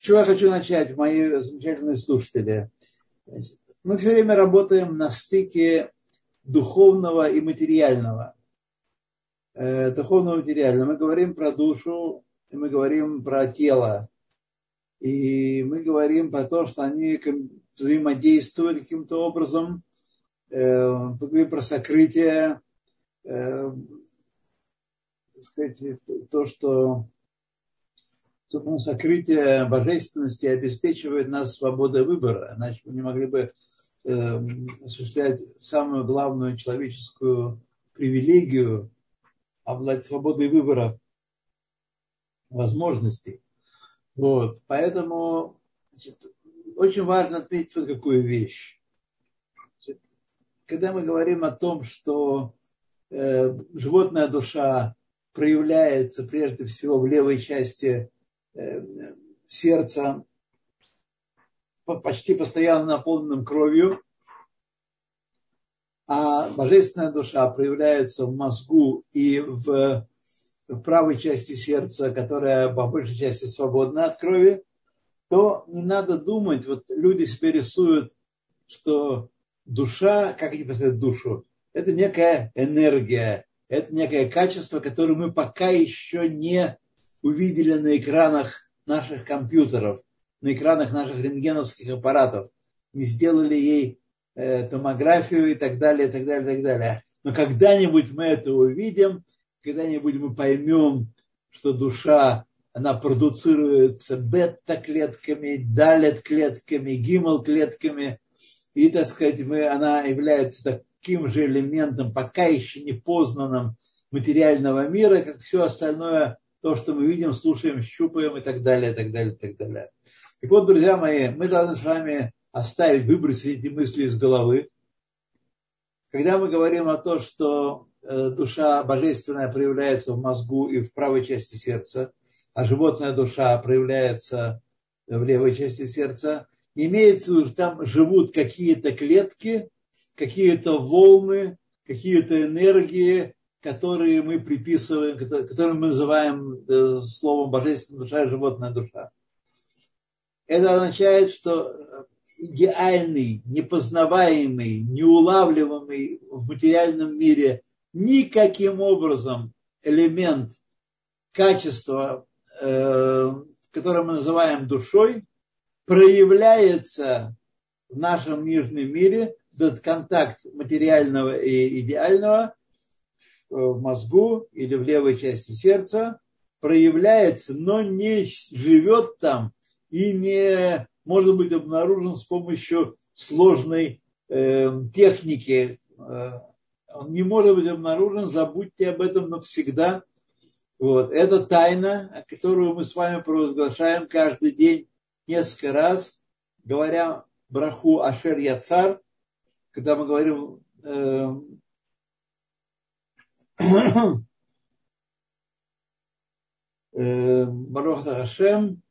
чего я хочу начать, мои замечательные слушатели? Мы все время работаем на стыке духовного и материального. Э, духовного и материального. Мы говорим про душу, и мы говорим про тело. И мы говорим про то, что они взаимодействуют каким-то образом. Э, мы говорим про сокрытие, э, сказать, то, что собственно, сокрытие божественности обеспечивает нас свободой выбора. Иначе мы не могли бы э, осуществлять самую главную человеческую привилегию обладать свободой выбора возможностей. Вот. Поэтому значит, очень важно отметить вот какую вещь. Значит, когда мы говорим о том, что э, животная душа проявляется прежде всего в левой части сердца почти постоянно наполненным кровью, а божественная душа проявляется в мозгу и в, в правой части сердца, которая по большей части свободна от крови, то не надо думать, вот люди себе рисуют, что душа, как они представляют душу, это некая энергия, это некое качество, которое мы пока еще не увидели на экранах наших компьютеров, на экранах наших рентгеновских аппаратов, не сделали ей э, томографию и так далее, и так далее, и так далее. Но когда-нибудь мы это увидим, когда-нибудь мы поймем, что душа, она продуцируется бета-клетками, далет-клетками, гимал-клетками, и, так сказать, мы, она является таким же элементом, пока еще не познанным материального мира, как все остальное то, что мы видим, слушаем, щупаем и так далее, и так далее, и так далее. И вот, друзья мои, мы должны с вами оставить, выбросить эти мысли из головы. Когда мы говорим о том, что э, душа божественная проявляется в мозгу и в правой части сердца, а животная душа проявляется в левой части сердца, имеется в виду, что там живут какие-то клетки, какие-то волны, какие-то энергии, которые мы приписываем, которые мы называем э, словом божественная душа и животная душа. Это означает, что идеальный, непознаваемый, неулавливаемый в материальном мире никаким образом элемент качества, э, которое мы называем душой, проявляется в нашем нижнем мире, этот контакт материального и идеального – в мозгу или в левой части сердца, проявляется, но не живет там и не может быть обнаружен с помощью сложной э, техники. Э, он не может быть обнаружен, забудьте об этом навсегда. Вот. Это тайна, которую мы с вами провозглашаем каждый день несколько раз, говоря браху Ашер Яцар, когда мы говорим э, Барух Хашем,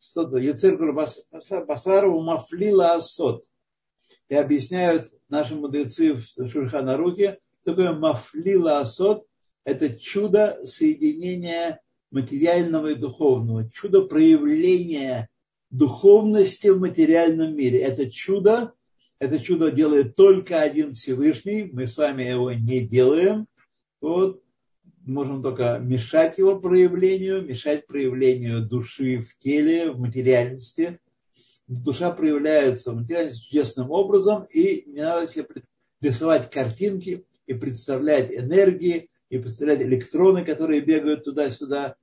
что-то, Юцеркур Басару Мафлила Асот. И объясняют наши мудрецы в Шульхана Рухе, такое Мафлила Асот – это чудо соединения материального и духовного, чудо проявления духовности в материальном мире. Это чудо, это чудо делает только один Всевышний, мы с вами его не делаем. Вот. Можем только мешать его проявлению, мешать проявлению души в теле, в материальности. Душа проявляется в материальности чудесным образом, и не надо себе рисовать картинки и представлять энергии, и представлять электроны, которые бегают туда-сюда.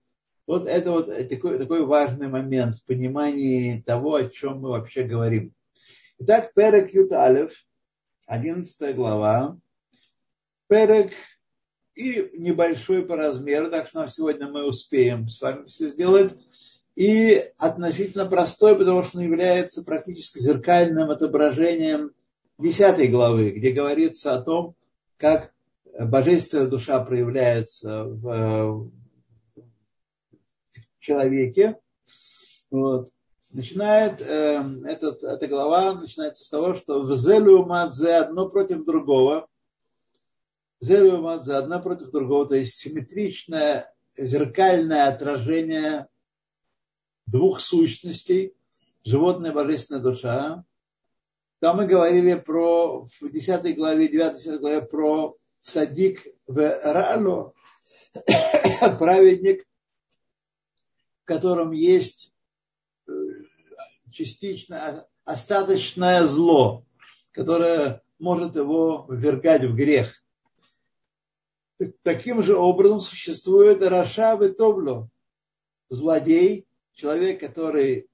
Вот это вот такой, такой важный момент в понимании того, о чем мы вообще говорим. Итак, Перек Ют Алев, 11 глава. Перек и небольшой по размеру, так что нам сегодня мы успеем с вами все сделать. И относительно простой, потому что он является практически зеркальным отображением 10 главы, где говорится о том, как божественная душа проявляется в, в человеке. Вот начинает э, этот, эта глава начинается с того, что в зелю мадзе одно против другого. Зелю мадзе одно против другого, то есть симметричное зеркальное отражение двух сущностей, животное и божественная душа. Там мы говорили про, в 10 главе, 9 главе про садик в Рало, праведник, в котором есть частично остаточное зло, которое может его ввергать в грех. Таким же образом существует Раша и Товло, злодей, человек, который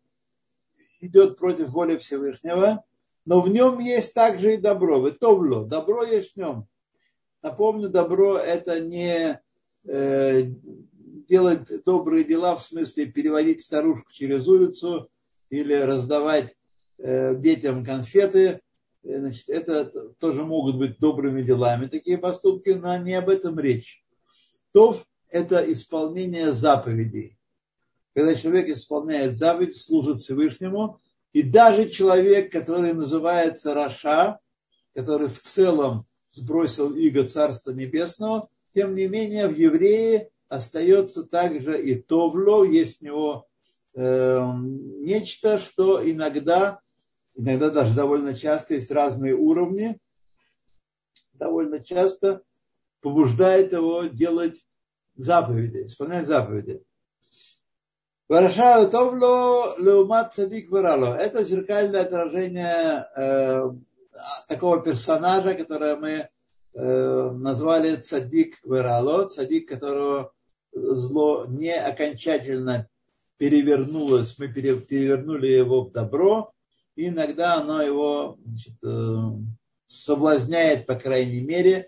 идет против воли Всевышнего, но в нем есть также и добро. Вы Товло, добро есть в нем. Напомню, добро это не э, делать добрые дела в смысле переводить старушку через улицу или раздавать э, детям конфеты. Э, значит, это тоже могут быть добрыми делами, такие поступки, но не об этом речь. То это исполнение заповедей. Когда человек исполняет заповедь, служит Всевышнему, и даже человек, который называется Раша, который в целом сбросил иго Царства Небесного, тем не менее в еврее остается также и Товло, есть у него нечто, что иногда, иногда даже довольно часто есть разные уровни, довольно часто побуждает его делать заповеди, исполнять заповеди. Это зеркальное отражение э, такого персонажа, которое мы э, назвали Цадик Верало, Цадик, которого зло не окончательно перевернулось, мы перевернули его в добро, и иногда оно его значит, э, соблазняет, по крайней мере.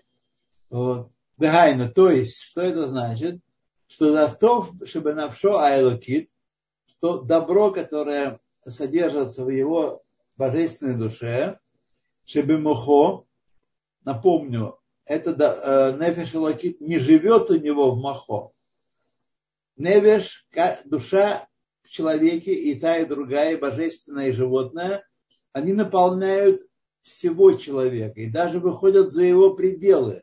Вот. То есть, что это значит? Что за то, чтобы навшо айлокит, что добро, которое содержится в его божественной душе, Шебемухо, напомню, это э, Лакит не живет у него в Махо. Невеш, душа в человеке, и та, и другая, и божественная, и животное, они наполняют всего человека и даже выходят за его пределы.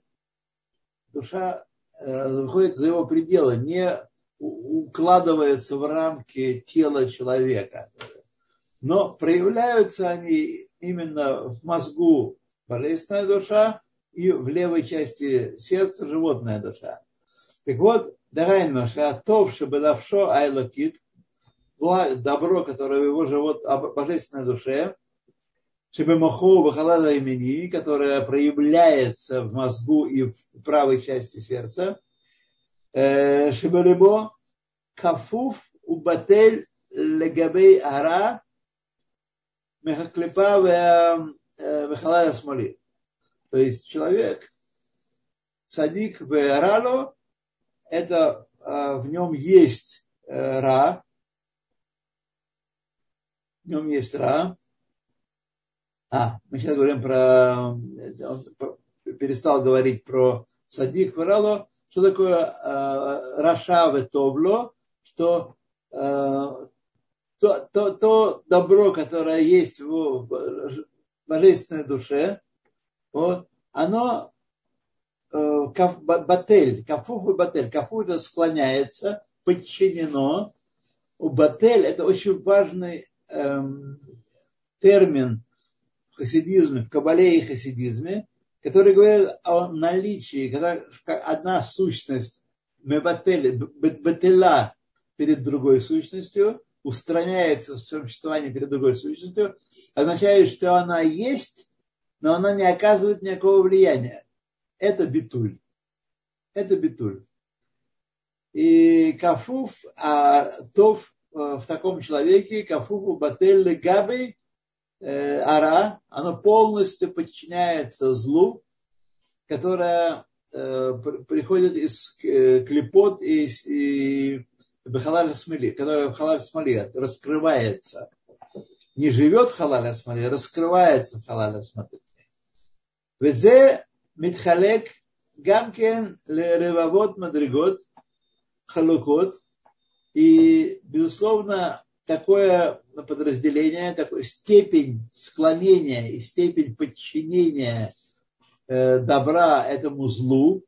Душа э, выходит за его пределы, не укладывается в рамки тела человека. Но проявляются они именно в мозгу божественная душа и в левой части сердца животная душа. Так вот, Дагайна Шатов Шабелавшо Айлакит, добро, которое в его живот, божественной душе, Шебемаху Бахалада имени, которое проявляется в мозгу и в правой части сердца, э, Шебелебо Кафуф Убатель Легабей Ара Мехаклепа Вехалая Смоли. То есть человек, садик в Рало, это в нем есть Ра, в нем есть Ра. А, мы сейчас говорим про, перестал говорить про садик в Рало, что такое Раша в Товло, что то, то, то добро, которое есть в божественной душе, вот, оно э, батель, кафуф и батель. Кафу это склоняется, подчинено. У батель это очень важный эм, термин в хасидизме, в кабале и хасидизме, который говорит о наличии, когда одна сущность мебатель, бателя перед другой сущностью, устраняется в своем существовании перед другой сущностью, означает, что она есть, но она не оказывает никакого влияния. Это битуль. Это битуль. И кафуф, а тов э, в таком человеке, кафуфу батель габи э, ара, оно полностью подчиняется злу, которое э, приходит из клепот и, и Бахалаль Смоли, которая в халаль смоле раскрывается. Не живет в халаль смоле, раскрывается в халаль смоле. וזה מתחלק גם כן לרבבות מדרגות, халукот. И, безусловно, такое подразделение, такой степень склонения и степень подчинения э, добра этому злу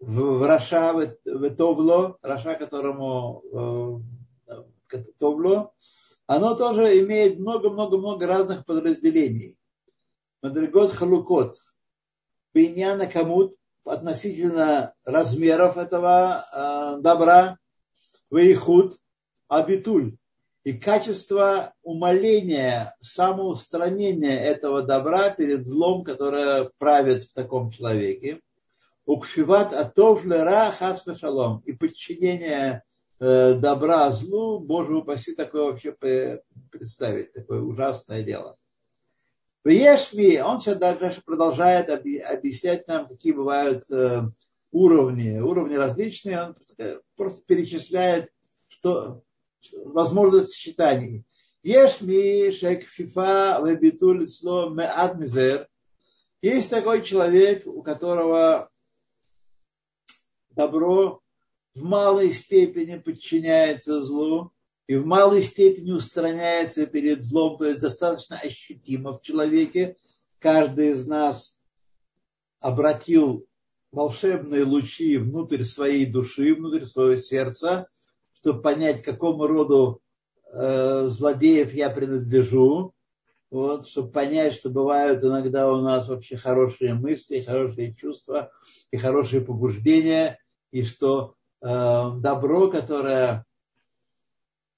в, в Раша, в, в Товло, Раша, которому э, Товло, оно тоже имеет много-много-много разных подразделений. Мадригот Халукот, Биньяна Камут, относительно размеров этого э, добра, Вейхуд, Абитуль, и качество умоления, самоустранения этого добра перед злом, которое правит в таком человеке. Укшиват атов лера хас шалом. И подчинение э, добра злу, Боже упаси, такое вообще представить, такое ужасное дело. В Ешми, он сейчас даже продолжает объяснять нам, какие бывают э, уровни. Уровни различные, он просто перечисляет, что возможность сочетаний. Ешь ми шекфифа вебитуль сло меат мизер. Есть такой человек, у которого добро в малой степени подчиняется злу и в малой степени устраняется перед злом, то есть достаточно ощутимо в человеке. Каждый из нас обратил волшебные лучи внутрь своей души, внутрь своего сердца, чтобы понять, какому роду э, злодеев я принадлежу, вот, чтобы понять, что бывают иногда у нас вообще хорошие мысли, хорошие чувства и хорошие побуждения, и что э, добро, которое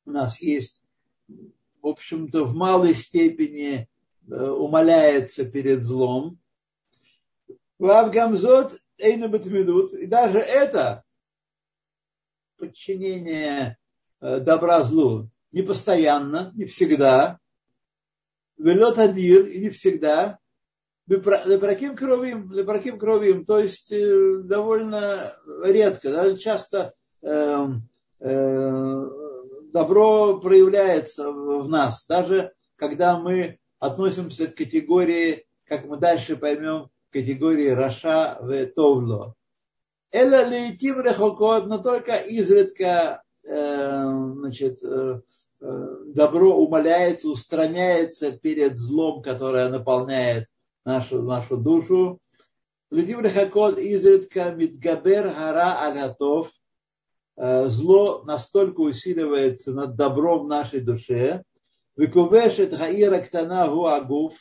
у нас есть, в общем-то, в малой степени э, умаляется перед злом. В Авгамзот Эйнабатмидут, и даже это подчинение э, добра злу не постоянно, не всегда. Велет адир и не всегда. Лепраким кровим, лепраким кровим, то есть э, довольно редко, даже часто э, э, добро проявляется в нас, даже когда мы относимся к категории, как мы дальше поймем, категории Раша в Товло. Эла лейтим рехокот, но только изредка э, значит, э, э, добро умаляется, устраняется перед злом, которое наполняет нашу, нашу душу. Лейтим рехокот изредка мидгабер гара алятов. Зло настолько усиливается над добром нашей душе. Викувешет хаира ктана агуф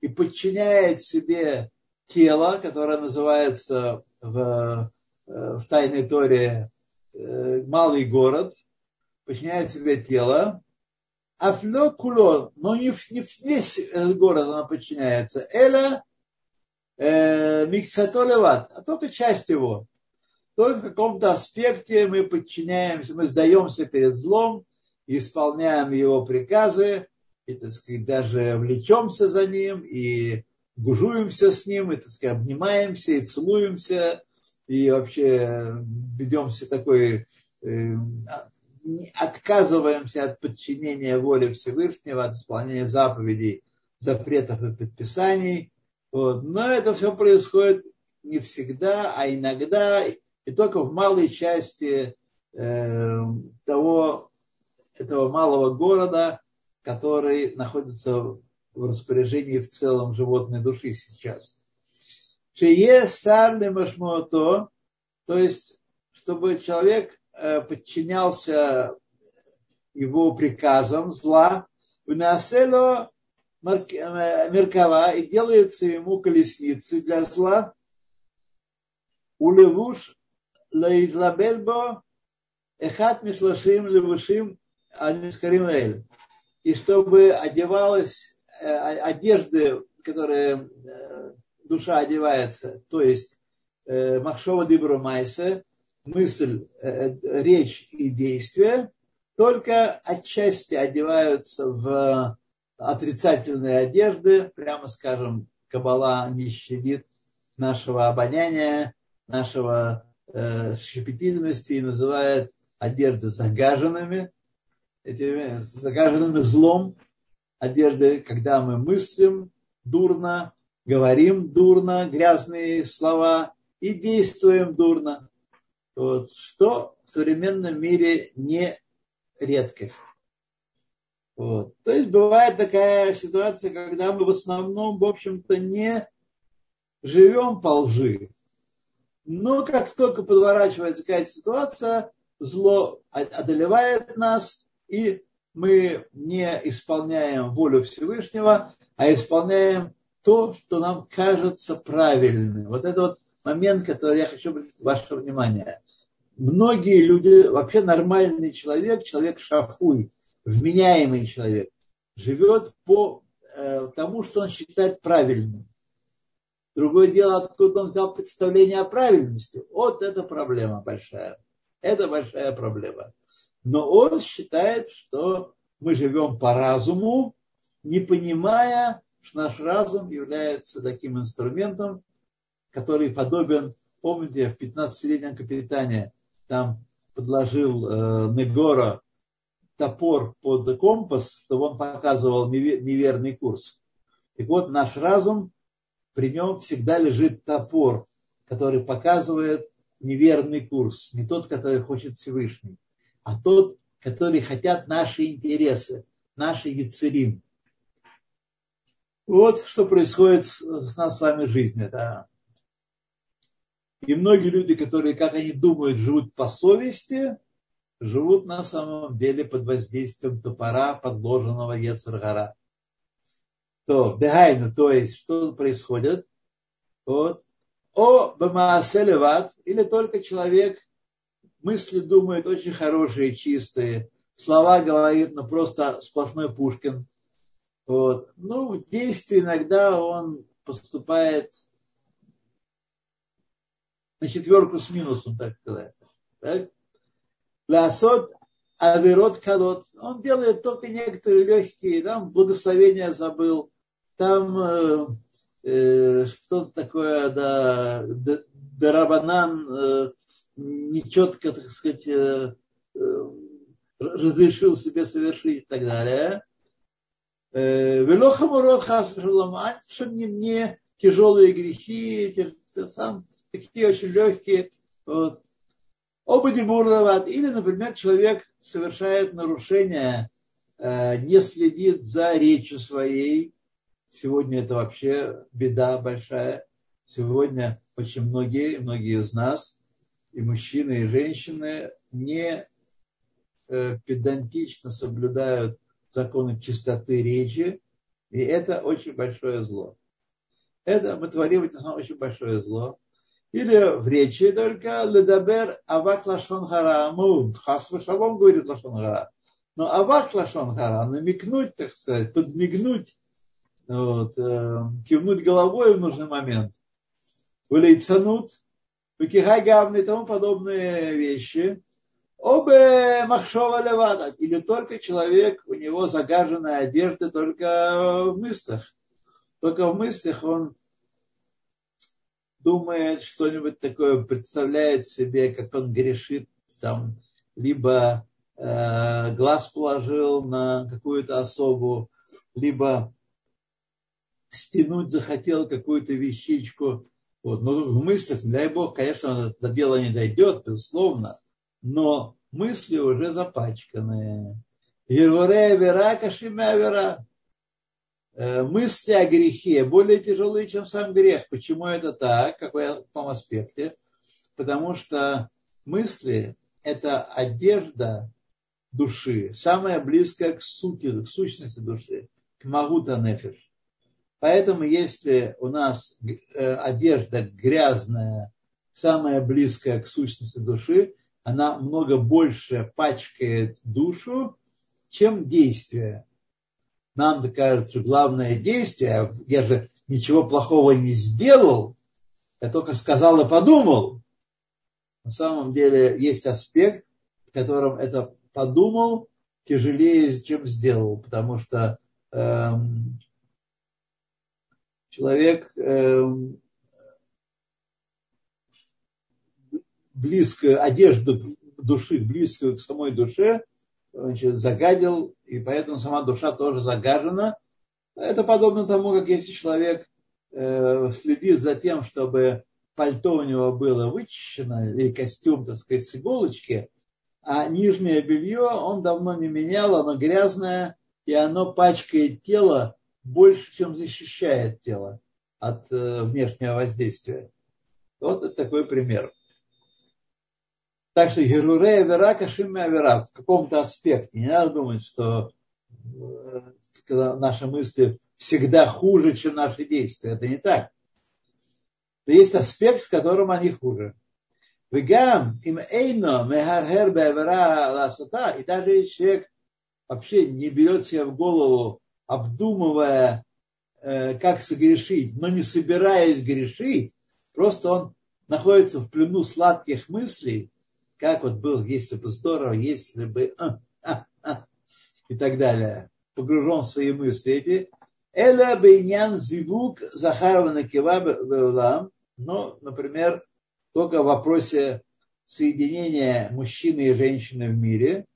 и подчиняет себе тело, которое называется в Э, в тайной Торе э, малый город, подчиняет себе тело, а фло куло, но не, не весь город она подчиняется, эла э, миксатолеват, а только часть его. Только в каком-то аспекте мы подчиняемся, мы сдаемся перед злом, исполняем его приказы, и, так сказать, даже влечемся за ним, и гужуемся с ним, и, так сказать, обнимаемся, и целуемся, и вообще ведемся такой, э, отказываемся от подчинения воле Всевышнего, от исполнения заповедей, запретов и предписаний. Вот. Но это все происходит не всегда, а иногда, и только в малой части э, того, этого малого города, который находится в распоряжении в целом животной души сейчас. Шие сар машмуото, то есть, чтобы человек э, подчинялся его приказам зла, внасело э, меркава и делается ему колесницы для зла, улевуш лаизлабельбо эхат мишлашим левушим алискарим и чтобы одевалась э, одежды, которые душа одевается, то есть э, Махшова Дибру Майса, мысль, э, э, речь и действие, только отчасти одеваются в отрицательные одежды, прямо скажем, Кабала не щадит нашего обоняния, нашего э, щепетильности и называет одежды загаженными, этими загаженными злом, одежды, когда мы мыслим дурно, говорим дурно, грязные слова и действуем дурно. Вот, что в современном мире не редкость. Вот. То есть бывает такая ситуация, когда мы в основном, в общем-то, не живем по лжи. Но как только подворачивается какая-то ситуация, зло одолевает нас, и мы не исполняем волю Всевышнего, а исполняем то, что нам кажется правильным. Вот это вот момент, который я хочу обратить ваше внимание. Многие люди, вообще нормальный человек, человек шафуй, вменяемый человек, живет по э, тому, что он считает правильным. Другое дело, откуда он взял представление о правильности. Вот это проблема большая. Это большая проблема. Но он считает, что мы живем по разуму, не понимая, что наш разум является таким инструментом, который подобен, помните, в 15-летнем капитане там подложил э, Негора топор под компас, чтобы он показывал неверный курс. Так вот, наш разум при нем всегда лежит топор, который показывает неверный курс, не тот, который хочет Всевышний, а тот, который хотят наши интересы, наши яцерим. Вот что происходит с нас с вами в жизни. Да. И многие люди, которые, как они думают, живут по совести, живут на самом деле под воздействием топора, подложенного Ецаргара то дегайну, то есть что происходит? Вот. О бамааселеват, или только человек мысли думает очень хорошие, чистые, слова говорит, ну просто сплошной Пушкин. Вот. Ну, в действии иногда он поступает на четверку с минусом, так сказать. Так? Ласот аверот калот. Он делает только некоторые легкие, там благословения забыл, там э, э, что-то такое, да, Дарабанан э, нечетко, так сказать, э, э, разрешил себе совершить и так далее. Э, Велохамурот хасвашалам, не, не тяжелые грехи, сам, такие очень легкие. Вот. Оба дебурловат. Или, например, человек совершает нарушение, не следит за речью своей, Сегодня это вообще беда большая. Сегодня очень многие, многие из нас, и мужчины, и женщины, не э, педантично соблюдают законы чистоты речи, и это очень большое зло. Это мы творим это очень большое зло. Или в речи только ледабер авак лашон хара. Ну, хас шалом говорит лашон хара. Но авак лашон хара, намекнуть, так сказать, подмигнуть вот, э, кивнуть головой в нужный момент, вылейцанут, выкихай гавны и тому подобные вещи. Обе махшова левада, или только человек, у него загаженная одежда только в мыслях. Только в мыслях он думает что-нибудь такое, представляет себе, как он грешит, там, либо э, глаз положил на какую-то особу, либо стянуть захотел какую-то вещичку. Вот. Но в мыслях, дай Бог, конечно, до дела не дойдет, безусловно, но мысли уже запачканные. Героре вера кашимя вера. Э, мысли о грехе более тяжелые, чем сам грех. Почему это так? Какой, в каком аспекте? Потому что мысли – это одежда души, самая близкая к сути, к сущности души, к магута нефиш. Поэтому если у нас э, одежда грязная, самая близкая к сущности души, она много больше пачкает душу, чем действие. Нам кажется, что главное действие, я же ничего плохого не сделал, я только сказал и подумал. На самом деле есть аспект, в котором это подумал тяжелее, чем сделал, потому что эм, человек эм, близкую одежду души, близкую к самой душе, значит, загадил, и поэтому сама душа тоже загажена. Это подобно тому, как если человек э, следит за тем, чтобы пальто у него было вычищено, или костюм, так сказать, с иголочки, а нижнее белье он давно не менял, оно грязное, и оно пачкает тело больше, чем защищает тело от э, внешнего воздействия. Вот такой пример. Так что Геруре Авера Кашим Авера в каком-то аспекте. Не надо думать, что э, наши мысли всегда хуже, чем наши действия. Это не так. Но есть аспект, в котором они хуже. Вегам им эйно мехархер беавера ласата. И даже человек вообще не берет себе в голову, обдумывая, э, как согрешить, но не собираясь грешить, просто он находится в плену сладких мыслей, как вот был, если бы здорово, если бы а, а, а, и так далее, погружен в свои мысли. Эля бейнян зивук захарова накива беулам, но, например, только в вопросе соединения мужчины и женщины в мире,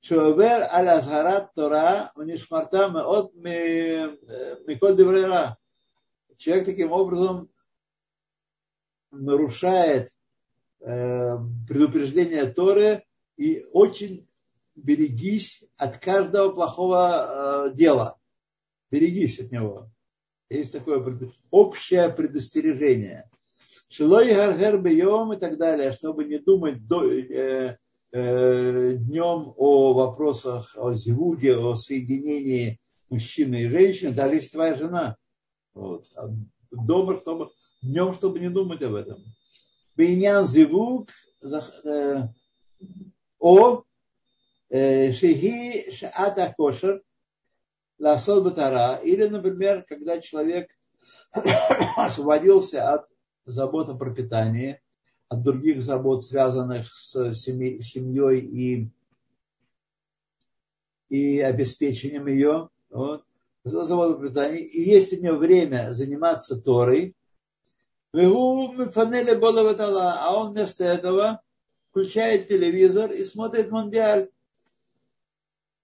Шуавер аль азгарат Тора унишмарта от миколь деврера. Человек таким образом нарушает предупреждение Торы и очень берегись от каждого плохого э, дела. Берегись от него. Есть такое общее предостережение. Шилой гаргер бьем и так далее, чтобы не думать э, днем о вопросах о зивуге, о соединении мужчины и женщины, даже если твоя жена. Вот. А дома, чтобы, днем, чтобы не думать об этом. Бейнян зивуг э, о э, шехи шаата кошер ласот батара. Или, например, когда человек освободился от забот о пропитании, от других забот, связанных с семьей и, и обеспечением ее. Вот. Пропитании. И есть у него время заниматься Торой, а он вместо этого включает телевизор и смотрит Мондиаль.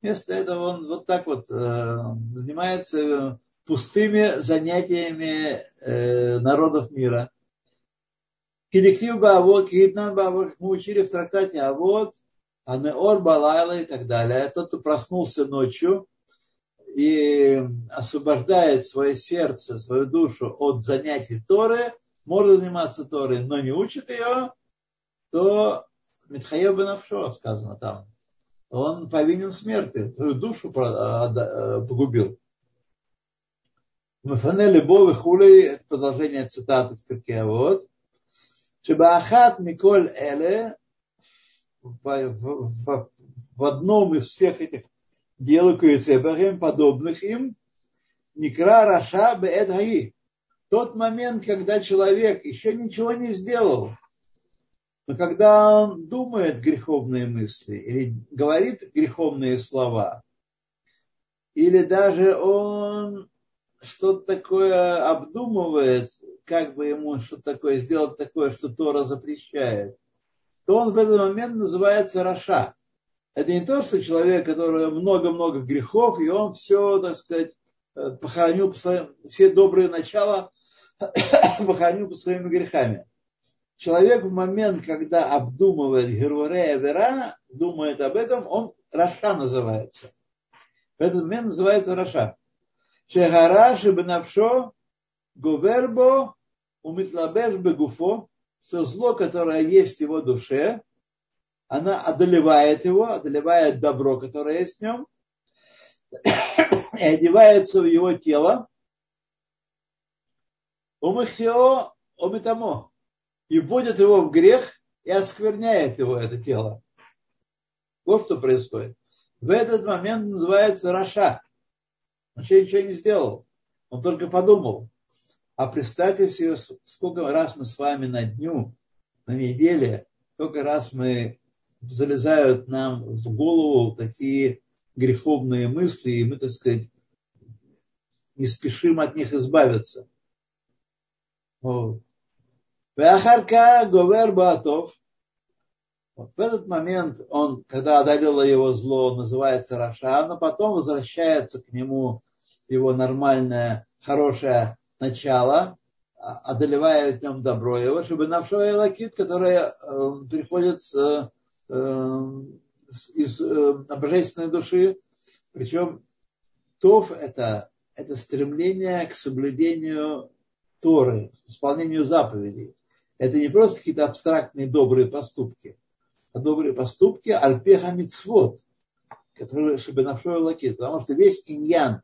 Вместо этого он вот так вот э, занимается пустыми занятиями э, народов мира. Килихтив Баавод, Кигитнан Баавод, мы учили в трактате Авод, Анеор Балайла и так далее. Тот, кто проснулся ночью и освобождает свое сердце, свою душу от занятий Торы, может заниматься Торой, но не учит ее, то Митхаев Бенавшо, сказано там, он повинен смерти, свою душу а, э, погубил. Мафане Лебовы Хулей, продолжение цитаты из вот. Шебаахат Миколь Эле в, одном из всех этих дел Куесебахим, подобных им, Никра Раша Беэдхаи. Тот момент, когда человек еще ничего не сделал, но когда он думает греховные мысли или говорит греховные слова, или даже он что-то такое обдумывает, как бы ему что-то такое сделать такое, что Тора запрещает, то он в этот момент называется רשע. Это не то, что человек, который много-много грехов, и он все, так сказать, э, похоронил все добрые начала, похоронил по своими грехами. Человек в момент, когда обдумывает הרהורי עבירה, думает об этом, он רשע называется. В этот момент называется רשע. Шехара шебенавшо гувербо умитлабеш бегуфо, все зло, которое есть в его душе, она одолевает его, одолевает добро, которое есть в нем, и одевается в его тело, умыхио омитамо, и вводит его в грех и оскверняет его, это тело. Вот что происходит. В этот момент называется Раша. Он еще ничего не сделал. Он только подумал. А представьте себе, сколько раз мы с вами на дню, на неделе, сколько раз мы залезают нам в голову такие греховные мысли, и мы, так сказать, не спешим от них избавиться. Вот. Говер Батов. В этот момент он, когда одолело его зло, называется רשע, но потом возвращается к нему его нормальное, хорошее начало, а, одолевает в нем добро его, שבנפשו האלוקית, которое э, приходит с, э, из э, божественной души. Причем טוב это, это стремление к соблюдению Торы, исполнению заповедей. это не просто какие-то абстрактные добрые поступки, а добрые поступки альпеха мицвод, которые нашел лакит. Потому что весь иньян,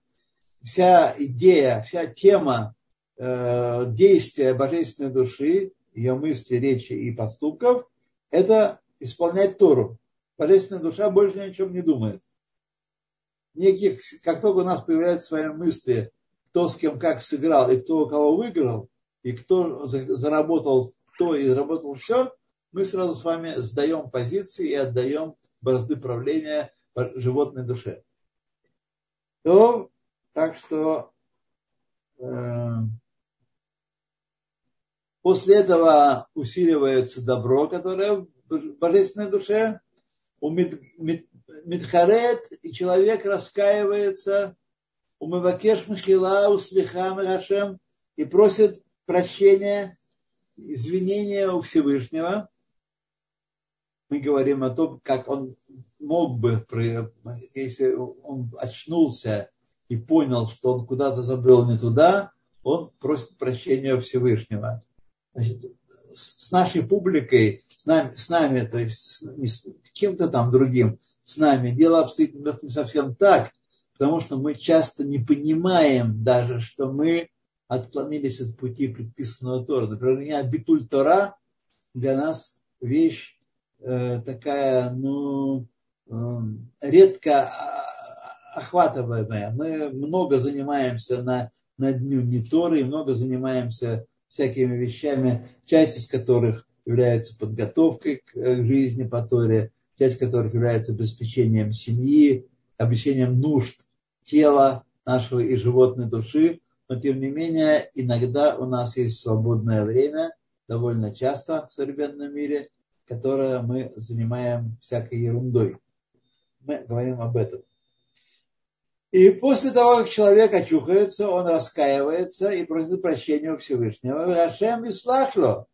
вся идея, вся тема действия божественной души, ее мысли, речи и поступков, это исполнять Тору. Божественная душа больше ни о чем не думает. Никаких, как только у нас появляются свои мысли, кто с кем как сыграл, и кто у кого выиграл, и кто заработал то и заработал все, мы сразу с вами сдаем позиции и отдаем борозды правления животной душе. То, так что э, после этого усиливается добро, которое в божественной душе, у Мидхарет, и человек раскаивается, у Мавакеш Махила, у Слиха Мирашем, и просит прощения, извинения у Всевышнего. Мы говорим о том, как он мог бы, если он очнулся и понял, что он куда-то забыл не туда, он просит прощения у Всевышнего. Значит, с нашей публикой, с нами, с нами то есть не с кем-то там другим, с нами дело обстоит не совсем так, потому что мы часто не понимаем даже, что мы отклонились от пути предписанного Тора. Например, битуль Тора для нас вещь э, такая, ну, э, редко охватываемая. Мы много занимаемся на, на дню не Торы, много занимаемся всякими вещами, часть из которых является подготовкой к э, жизни по Торе, часть которых является обеспечением семьи, обеспечением нужд тела нашего и животной души, но тем не менее иногда у нас есть свободное время, довольно часто в современном мире, которое мы занимаем всякой ерундой. Мы говорим об этом. И после того, как человек очухается, он раскаивается и просит прощения у Всевышнего. Рашем и слашло.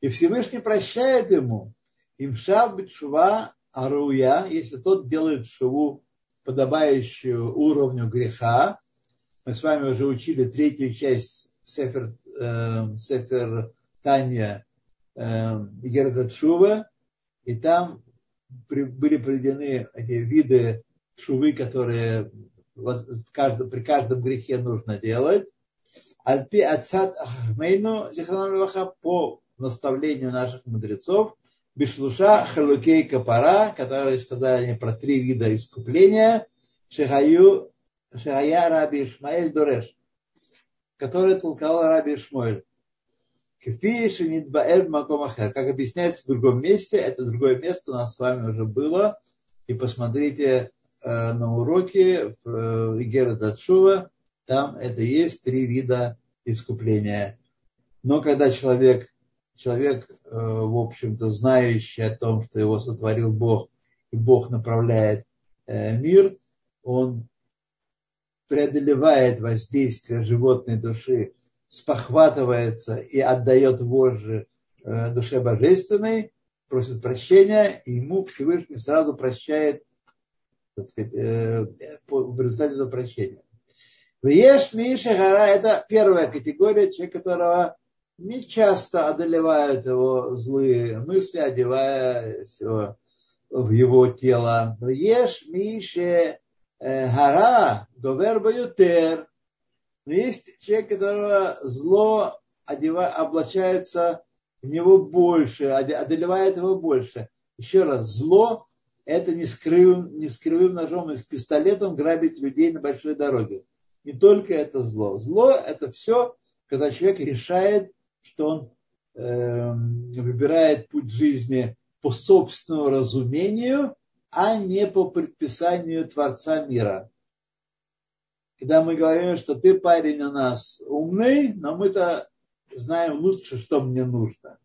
И Всевышний прощает ему. Имшав битшува аруя, если тот делает шуву, подобающую уровню греха, мы с вами уже учили третью часть Сефер, э, Сефер Таня э, Герда и там при, были приведены эти виды шувы, которые каждом, при каждом грехе нужно делать. Альпи Ацат Ахмейну по наставлению наших мудрецов, Бишлуша Халукей Капара, которые сказали про три вида искупления, Шехаю Шая Раби Ишмаэль Дуреш, который толковал Раби Ишмаэль. Как объясняется в другом месте, это другое место у нас с вами уже было. И посмотрите на уроке в э, Игера Датшува, там это есть три вида искупления. Но когда человек, человек, э, в общем-то, знающий о том, что его сотворил Бог, и Бог направляет мир, он преодолевает воздействие животной души, спохватывается и отдает вожжи э, душе божественной, просит прощения, и ему Всевышний сразу прощает так сказать, э, в результате этого прощения. Веш Миша Гара – это первая категория, человек, которого не часто одолевают его злые мысли, одевая все в его тело. Еш Миша Гара, Говер Баютер. Есть человек, которого зло облачается в него больше, одолевает его больше. Еще раз, зло – это не с, кривым, не с ножом и с пистолетом грабить людей на большой дороге. Не только это зло. Зло – это все, когда человек решает, что он э, выбирает путь жизни по собственному разумению, а не по предписанию Творца мира. Когда мы говорим, что ты парень у нас умный, но мы-то знаем лучше, что мне нужно.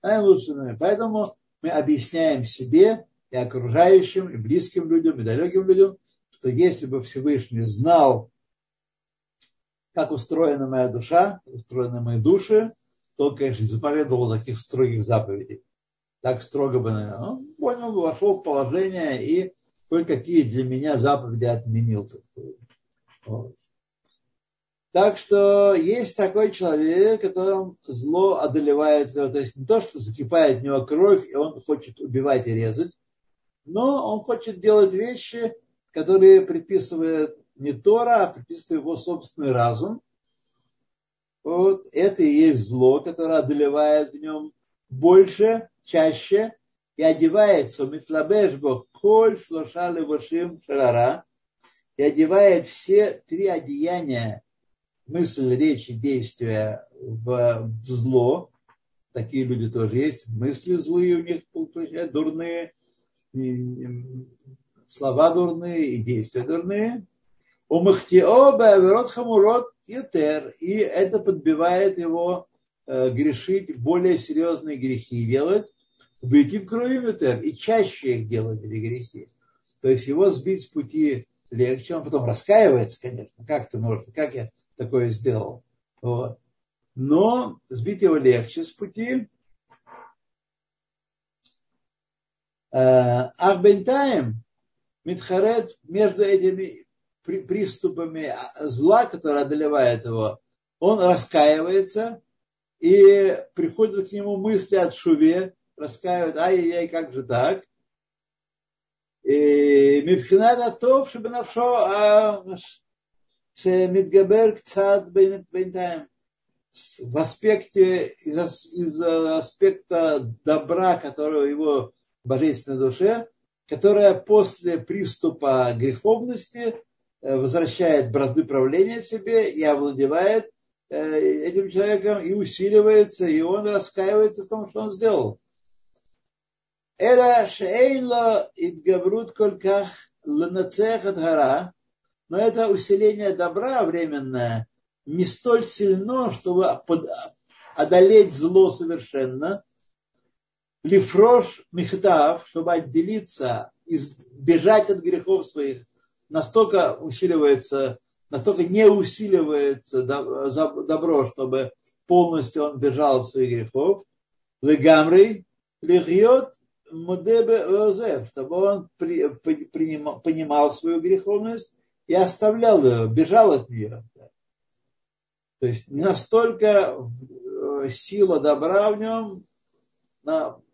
Знаем лучше. Поэтому мы объясняем себе и окружающим, и близким людям, и далеким людям, что если бы Всевышний знал, как устроена моя душа, устроены мои души, то, конечно, заповедовал таких строгих заповедей так строго бы, наверное. Он понял, вошел в положение и кое-какие для меня заповеди отменил. Вот. Так что есть такой человек, которым зло одолевает его. То есть не то, что закипает в него кровь, и он хочет убивать и резать, но он хочет делать вещи, которые предписывает не Тора, а предписывает его собственный разум. Вот это и есть зло, которое одолевает в нем больше, чаще, и одевается митлабешбо коль шлоша левошим шарара, и одевает все три одеяния мысль, речь действия в, в зло. Такие люди тоже есть. Мысли злые у них дурные, слова дурные и действия дурные. У Махтио Баверот Хамурот Ютер. И это подбивает его э, грешить, более серьезные грехи делать. Бытим кроем Ютер. И чаще их делать, эти грехи. То есть его сбить с пути легче. Он потом раскаивается, конечно. Как ты можешь, как я такое сделал. Вот. Но сбить его легче с пути. А бентаем Митхарет между этими приступами а, зла, который одолевает его, он раскаивается и приходят к нему мысли от Шуве, раскаивают, ай-яй-яй, как же так? Мипхинада топ, чтобы навшо а, Мидгабер кцад бентаем. В аспекте, из, из аспекта добра, которого его божественной душе, которая после приступа греховности э, возвращает бразды правления себе и овладевает э, этим человеком и усиливается, и он раскаивается в том, что он сделал. Эра шейнла идгаврут кольках ланацех но это усиление добра временное не столь сильно, чтобы одолеть зло совершенно. Лифрош михтав, чтобы отделиться, избежать от грехов своих, настолько усиливается, настолько не усиливается добро, чтобы полностью он бежал от своих грехов. Легамрей, лихьет мудебе чтобы он понимал свою греховность и оставлял ее, бежал от нее. То есть не настолько э, сила добра в нем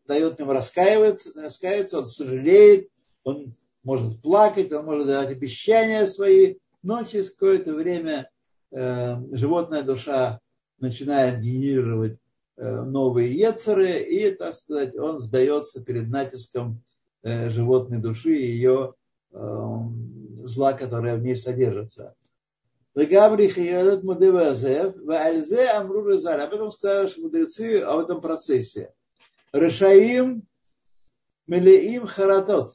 дает ему раскаиваться, раскаиваться, он сожалеет, он может плакать, он может давать обещания свои, но через какое-то время э, животная душа начинает генерировать э, новые ецеры, и, так сказать, он сдается перед натиском э, животной души и ее э, зла, которое в ней содержится. Об этом сказали мудрецы об этом процессе. Решаим мелеим харатот.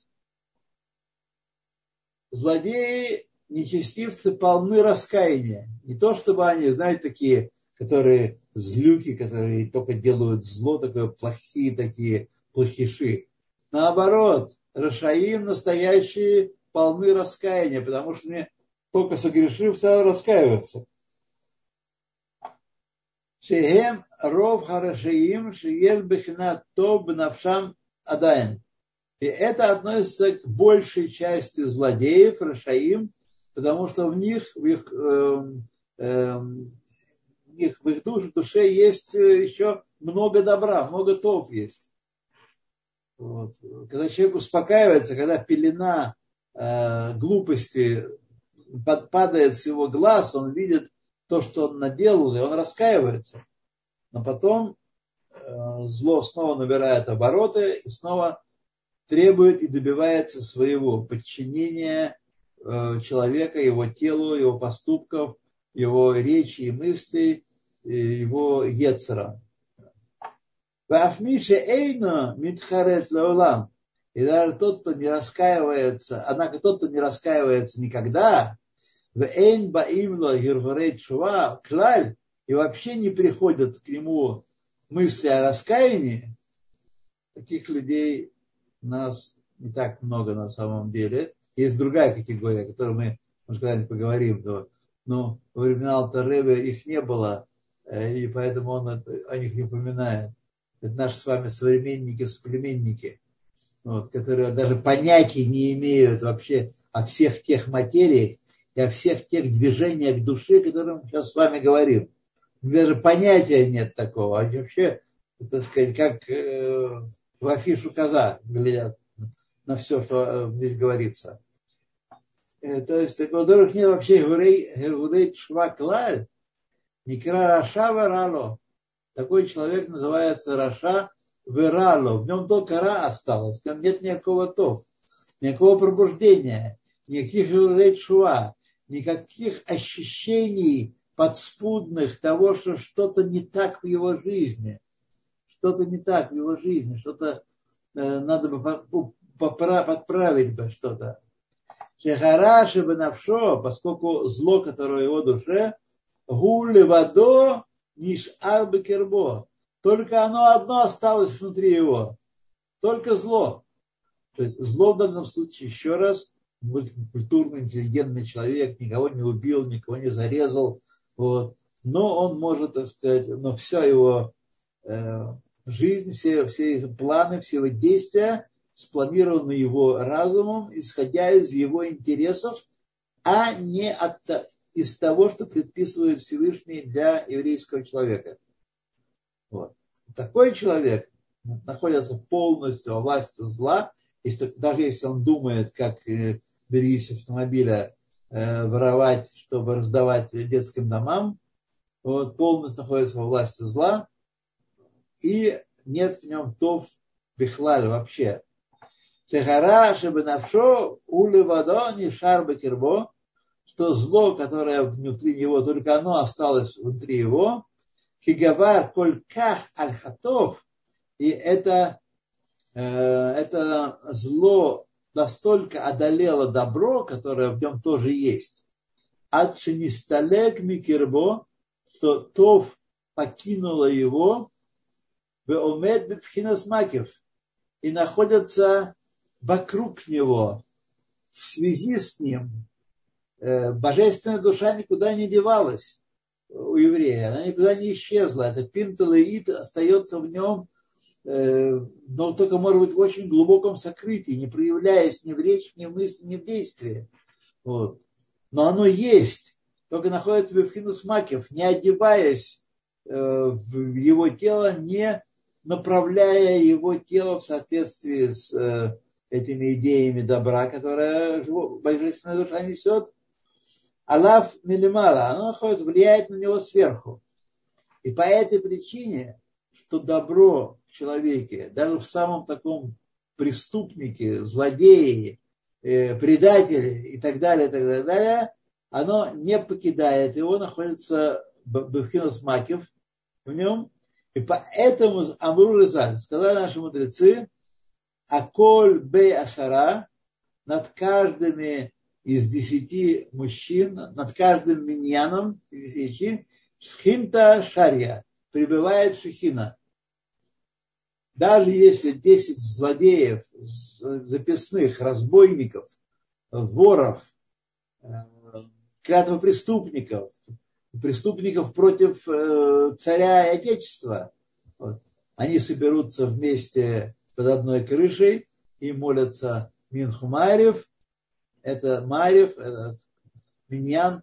Злодеи, нечестивцы полны раскаяния. Не то, чтобы они, знаете, такие, которые злюки, которые только делают зло, такое плохие такие плохиши. Наоборот, Рашаим настоящие полны раскаяния, потому что мне только согрешив, стал раскаиваться. Шехем ров харашиим шиель бехина тоб навшам адайн. И это относится к большей части злодеев, рашаим, потому что в них, в их, э, э, в в их душе, душе есть еще много добра, много топ есть. Вот. Когда человек успокаивается, когда пелена Э, глупости падает с его глаз, он видит то, что он наделал, и он раскаивается. Но потом э, зло снова набирает обороты и снова требует и добивается своего подчинения э, человека, его телу, его поступков, его речи и мыслей, его ецера. Вафмише эйно митхарет леолам. И даже тот, кто не раскаивается, однако тот, кто не раскаивается никогда, в эйн баимло гирварей чува, клаль, и вообще не приходят к нему мысли о раскаянии, таких людей нас не так много на самом деле. Есть другая категория, о которой мы, может, когда-нибудь поговорим, но, но во времена Алтареве их не было, э, и поэтому он о них не упоминает. Это наши с вами современники, соплеменники – вот, которые даже понятия не имеют вообще о всех тех материях и о всех тех движениях души, о которых мы сейчас с вами говорим. Даже понятия нет такого. А вообще, так сказать, как э, в афишу коза глядят на все, что э, здесь говорится. Э, то есть, так, во-первых, нет вообще гурей шваклаль, никра раша варало. Такой человек называется раша вирало. В нем только ра осталось, в нем нет никакого то, никакого пробуждения, никаких гурей шва, никаких ощущений подспудных того, что что-то не так в его жизни. Что-то не так в его жизни, что-то э, надо бы подправить бы что-то. Шехараши навшо, поскольку зло, которое в его душе, гули водо ниш арбы кербо. Только оно одно осталось внутри его. Только зло. То есть зло в данном случае, еще раз, культурный, интеллигентный человек, никого не убил, никого не зарезал. Вот. Но он может, так сказать, но вся его э, жизнь, все, все его планы, все его действия спланированы его разумом, исходя из его интересов, а не от, из того, что предписывает Всевышний для еврейского человека. Вот. Такой человек находится полностью во власти зла, если, даже если он думает, как берись автомобиля э, воровать, чтобы раздавать детским домам, вот, полностью находится во власти зла, и нет в нем то бихлаль вообще. Шехара шебенавшо улевадо нишар бекербо, что зло, которое внутри него, только оно осталось внутри его, кигавар кольках альхатов, и это, э, это зло настолько одолело добро, которое в нем тоже есть. Адшинисталек микербо, что Тов покинула его, в омед бетхинасмакев, и находятся вокруг него, в связи с ним, э, божественная душа никуда не девалась у еврея, она никуда не исчезла. Это пинталеид остается в нем, но только, может быть, в очень глубоком сокрытии, не проявляясь ни в речи, ни в мысли, ни в действии. Вот. Но оно есть, только находится в Евхинус Макев, не одеваясь э, в его тело, не направляя его тело в соответствии с этими идеями добра, которые божественная душа несет. Аллах милимала, оно находится, влияет на него сверху. И по этой причине, что добро человеке, даже в самом таком преступнике, злодее, э, предателе и так далее, и так далее, оно не покидает его, находится Бевхинос Макев в нем. И поэтому Амру Резаль, сказали наши мудрецы, Аколь бей асара, над каждыми из десяти мужчин, над каждым миньяном из десяти, шхинта шария, прибывает шехина. Даже если десять злодеев, записных, разбойников, воров, э, клятвопреступников, преступников против э, царя и отечества, вот, они соберутся вместе под одной крышей и молятся Минху Марев. Это Марев, это Миньян,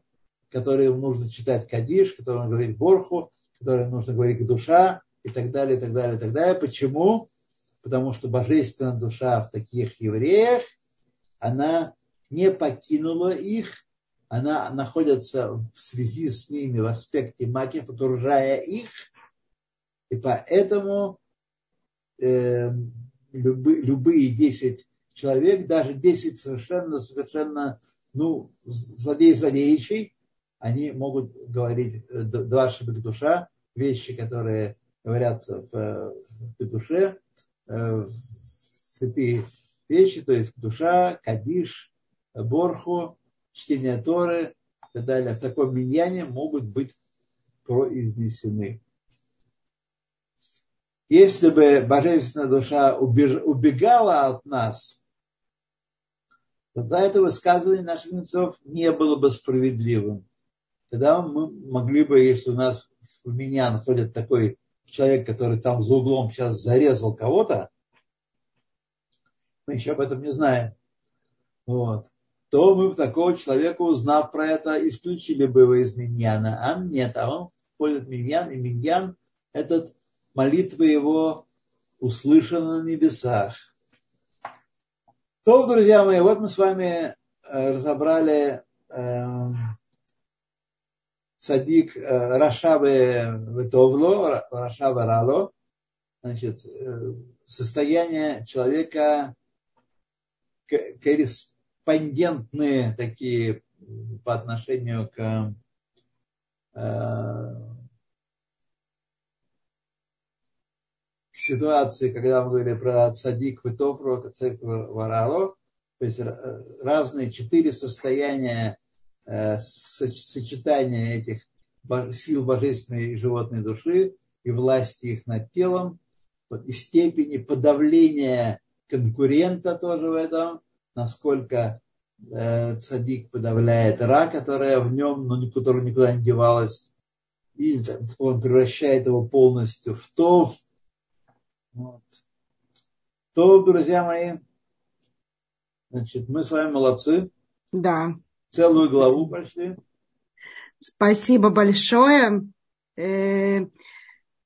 который нужно читать Кадиш, который говорит Борху, который нужно говорить душа и так далее, и так далее, и так далее. Почему? Потому что божественная душа в таких евреях, она не покинула их, она находится в связи с ними в аспекте магии, окружая их, и поэтому э, любые, любые 10 человек, даже 10 совершенно, совершенно, ну, злодей злодеющий, они могут говорить э, два шибик душа, вещи, которые говорятся в, в душе, э, святые вещи, то есть душа, кадиш, борху, чтение Торы и так далее, в таком миньяне могут быть произнесены. Если бы божественная душа убегала от нас, тогда это высказывание наших мецов не было бы справедливым. Тогда мы могли бы, если у нас в меня находит такой человек, который там за углом сейчас зарезал кого-то, мы еще об этом не знаем. Вот. то мы бы такого человека, узнав про это, исключили бы его из миньяна. А нет, а он входит в миньян, и миньян – этот молитва его услышана на небесах. То, друзья мои, вот мы с вами э, разобрали э, цадик э, Рашавы Ветовло, Рашавы Рало, значит, э, состояние человека корреспондентные такие по отношению к э, ситуации, когда мы говорили про цадик Витофру, цадик Варало, то есть разные четыре состояния Э, сочетание этих сил божественной и животной души и власти их над телом, и степени подавления конкурента тоже в этом, насколько э, цадик подавляет ра, которая в нем, но которая никуда не девалась, и он превращает его полностью в тов. Вот. То, друзья мои, значит, мы с вами молодцы. Да целую главу прошли. Спасибо большое. Э,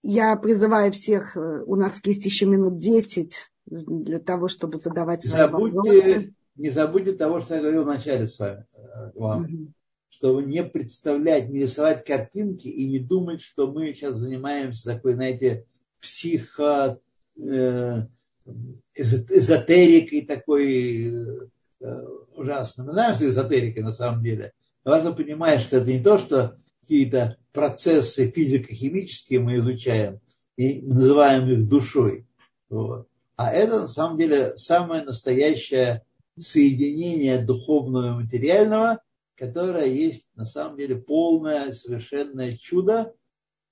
я призываю всех, э, у нас есть еще минут 10 для того, чтобы задавать свои забудьте, вопросы. Не забудьте того, что я говорил вначале с вами, э, вам, угу. чтобы не представлять, не рисовать картинки и не думать, что мы сейчас занимаемся такой, знаете, психо эзотерикой такой ужасно. Мы знаем, что эзотерика на самом деле. Но важно понимать, что это не то, что какие-то процессы физико-химические мы изучаем и называем их душой. Вот. А это на самом деле самое настоящее соединение духовного и материального, которое есть на самом деле полное, совершенное чудо.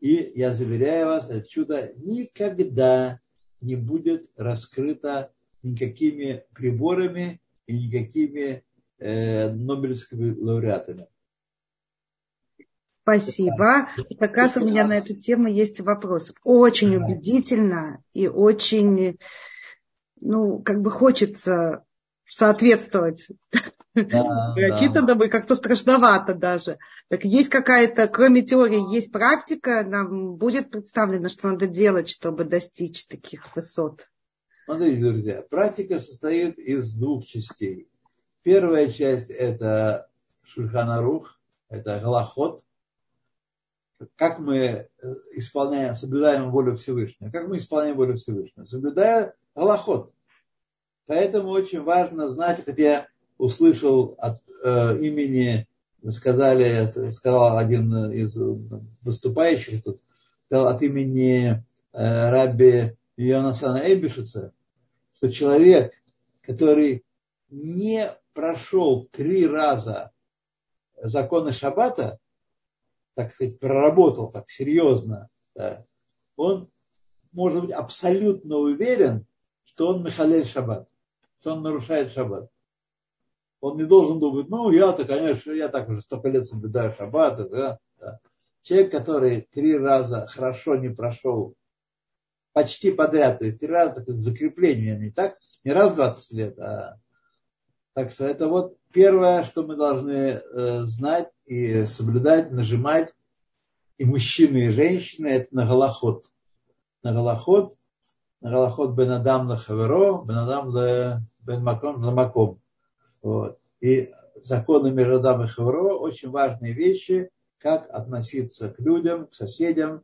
И я заверяю вас, это чудо никогда не будет раскрыто никакими приборами и никакими э, Нобелевскими лауреатами. Спасибо. И как раз у меня на эту тему есть вопрос. Очень убедительно и очень, ну, как бы хочется соответствовать. Да, Ракита да. как-то страшновато даже. Так есть какая-то, кроме теории, есть практика, нам будет представлено, что надо делать, чтобы достичь таких высот. Смотрите, друзья, практика состоит из двух частей. Первая часть – это Шульханарух, это Галахот, как мы э, исполняем, соблюдаем волю Всевышнего. Как мы исполняем волю Всевышнего? Соблюдая Галахот. Поэтому очень важно знать, как я услышал от э, имени, сказали, сказал один из выступающих тут, сказал от имени э, Рабби Йонасана Эйбишица, что человек, который не прошел три раза законы Шаббата, так сказать, проработал так серьезно, да, он может быть абсолютно уверен, что он Михалель Шаббат, что он нарушает Шаббат. Он не должен думать, ну, я-то, конечно, я так уже столько лет соблюдаю Шаббат. Да, да. Человек, который три раза хорошо не прошел почти подряд, то есть три раза так, закрепление, не так, не раз 20 лет, а так что это вот первое, что мы должны э, знать и соблюдать, нажимать, и мужчины, и женщины, это на голоход. На голоход, на голоход бен на хаверо, бен адам бен маком маком. Вот. И законы между адам и хаверо очень важные вещи, как относиться к людям, к соседям,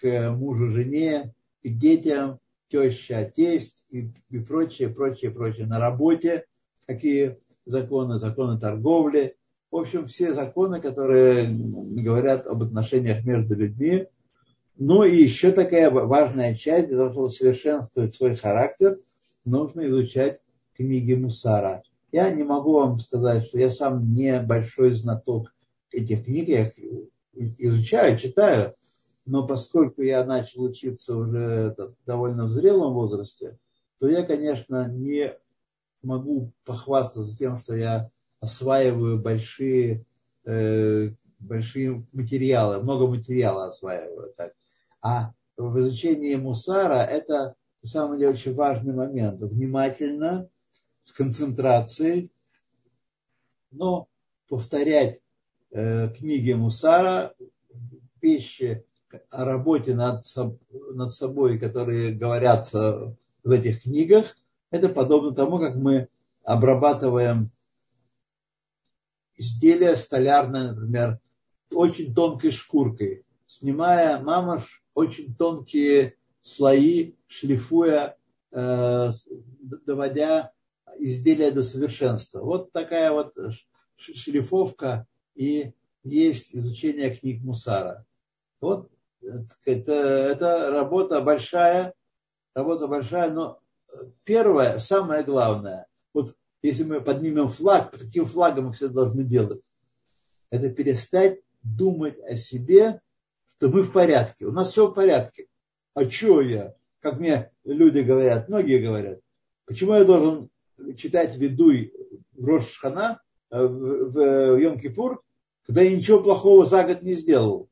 к мужу, жене, к детям, теща, тесть и, и прочее, прочее, прочее. На работе какие законы, законы торговли. В общем, все законы, которые говорят об отношениях между людьми. Ну и еще такая важная часть, для того, чтобы совершенствовать свой характер, нужно изучать книги Мусара. Я не могу вам сказать, что я сам не большой знаток этих книг, я их изучаю, читаю, но поскольку я начал учиться уже в довольно в зрелом возрасте, то я, конечно, не могу похвастаться тем, что я осваиваю большие, э, большие материалы, много материала осваиваю. Так. А в изучении мусара это на самом деле очень важный момент. Внимательно, с концентрацией Но повторять э, книги Мусара, вещи о работе над, над собой, которые говорятся в этих книгах, это подобно тому, как мы обрабатываем изделие столярное, например, очень тонкой шкуркой, снимая мамаш очень тонкие слои, шлифуя, э, доводя изделие до совершенства. Вот такая вот шлифовка и есть изучение книг Мусара. Вот это, это работа большая, работа большая, но первое, самое главное, вот если мы поднимем флаг, каким флагом мы все должны делать, это перестать думать о себе, что мы в порядке. У нас все в порядке. А что я? Как мне люди говорят, многие говорят, почему я должен читать ведуй в Рошхана, э, в Йом-Кипур, когда я ничего плохого за год не сделал.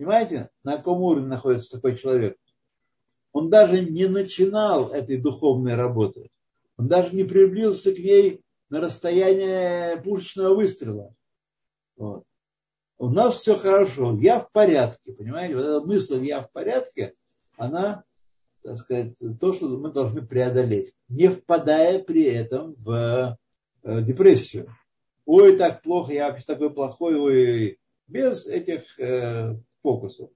Понимаете, на каком уровне находится такой человек? Он даже не начинал этой духовной работы. Он даже не приблизился к ней на расстояние пушечного выстрела. Вот. У нас все хорошо, я в порядке, понимаете? Вот эта мысль «я в порядке», она, так сказать, то, что мы должны преодолеть, не впадая при этом в э, депрессию. Ой, так плохо, я вообще такой плохой, ой, без этих фокусов.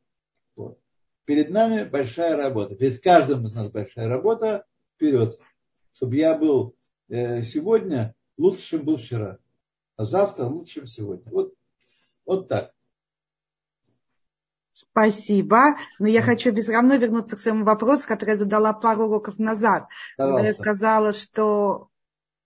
Вот. Перед нами большая работа. Перед каждым из нас большая работа. Вперед. Чтобы я был э, сегодня лучше, чем был вчера. А завтра лучше, чем сегодня. Вот, вот так. Спасибо. Но я хочу без равно вернуться к своему вопросу, который я задала пару уроков назад. Когда я сказала, что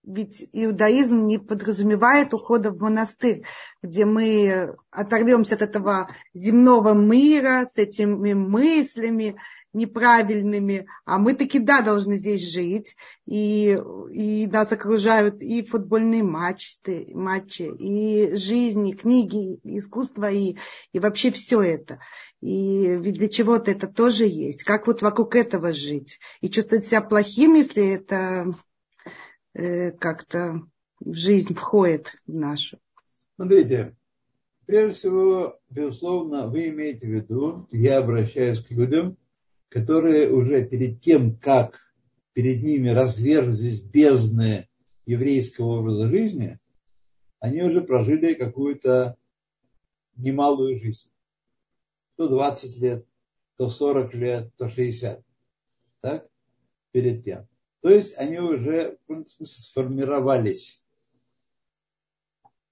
ведь иудаизм не подразумевает ухода в монастырь, где мы оторвемся от этого земного мира с этими мыслями неправильными, а мы таки, да, должны здесь жить, и, и нас окружают и футбольные матчи, матчи, и жизни, книги, искусство, и, и вообще все это. И ведь для чего-то это тоже есть. Как вот вокруг этого жить? И чувствовать себя плохим, если это Э, как-то в жизнь входит в нашу. Смотрите, прежде всего, безусловно, вы имеете в виду, я обращаюсь к людям, которые уже перед тем, как перед ними разверзлись бездны еврейского образа жизни, они уже прожили какую-то немалую жизнь. То 20 лет, то 40 лет, то 60. Так? Перед тем. То есть они уже в смысле сформировались.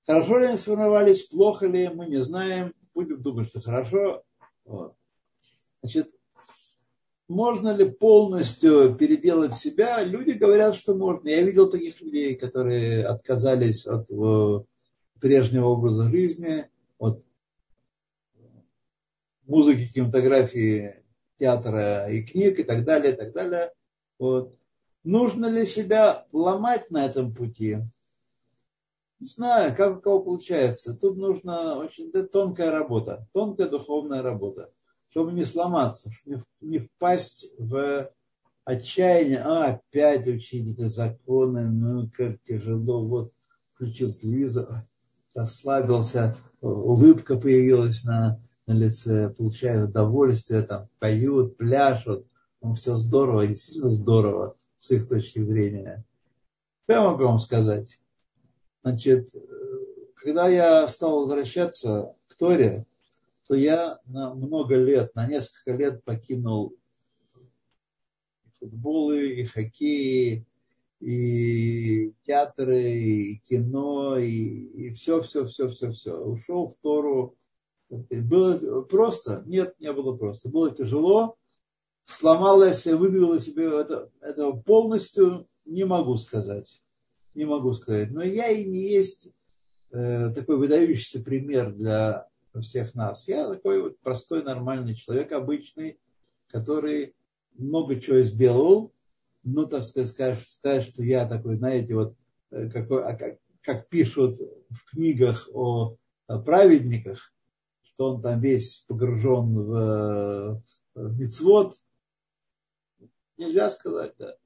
Хорошо ли они сформировались, плохо ли, мы не знаем. Будем думать, что хорошо. Вот. Значит, можно ли полностью переделать себя? Люди говорят, что можно. Я видел таких людей, которые отказались от э, прежнего образа жизни, от музыки, кинематографии, театра и книг и так далее, и так далее. Вот. Нужно ли себя ломать на этом пути? Не знаю, как у кого получается. Тут нужна очень тонкая работа, тонкая духовная работа, чтобы не сломаться, чтобы не впасть в отчаяние. А, опять учить эти законы, ну как тяжело. Вот включил телевизор, расслабился, улыбка появилась на, на лице, получают удовольствие, там поют, пляшут. Ну, все здорово, действительно здорово с их точки зрения. Я могу вам сказать? Значит, когда я стал возвращаться к Торе, то я на много лет, на несколько лет покинул и футболы, и хоккей, и театры, и кино, и, и все, все, все, все, все. Ушел в Тору. Было просто? Нет, не было просто. Было тяжело, сломала себя, выдавила себе это, этого полностью, не могу сказать. Не могу сказать. Но я и не есть э, такой выдающийся пример для всех нас. Я такой вот простой, нормальный человек, обычный, который много чего сделал. Ну, так сказать, сказать, сказать что я такой, знаете, вот э, какой, а как, как пишут в книгах о, о праведниках, что он там весь погружен в, в мицвод, Нельзя сказать, да.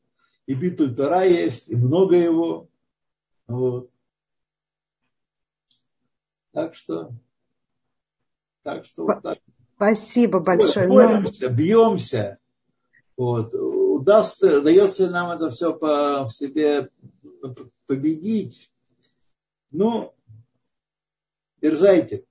И битуль Тора есть, и много его. Вот. Так что, так что вот так. Спасибо большое. Боремся, бьемся. Вот. Удастся, удается нам это все по, в себе победить. Ну, дерзайте.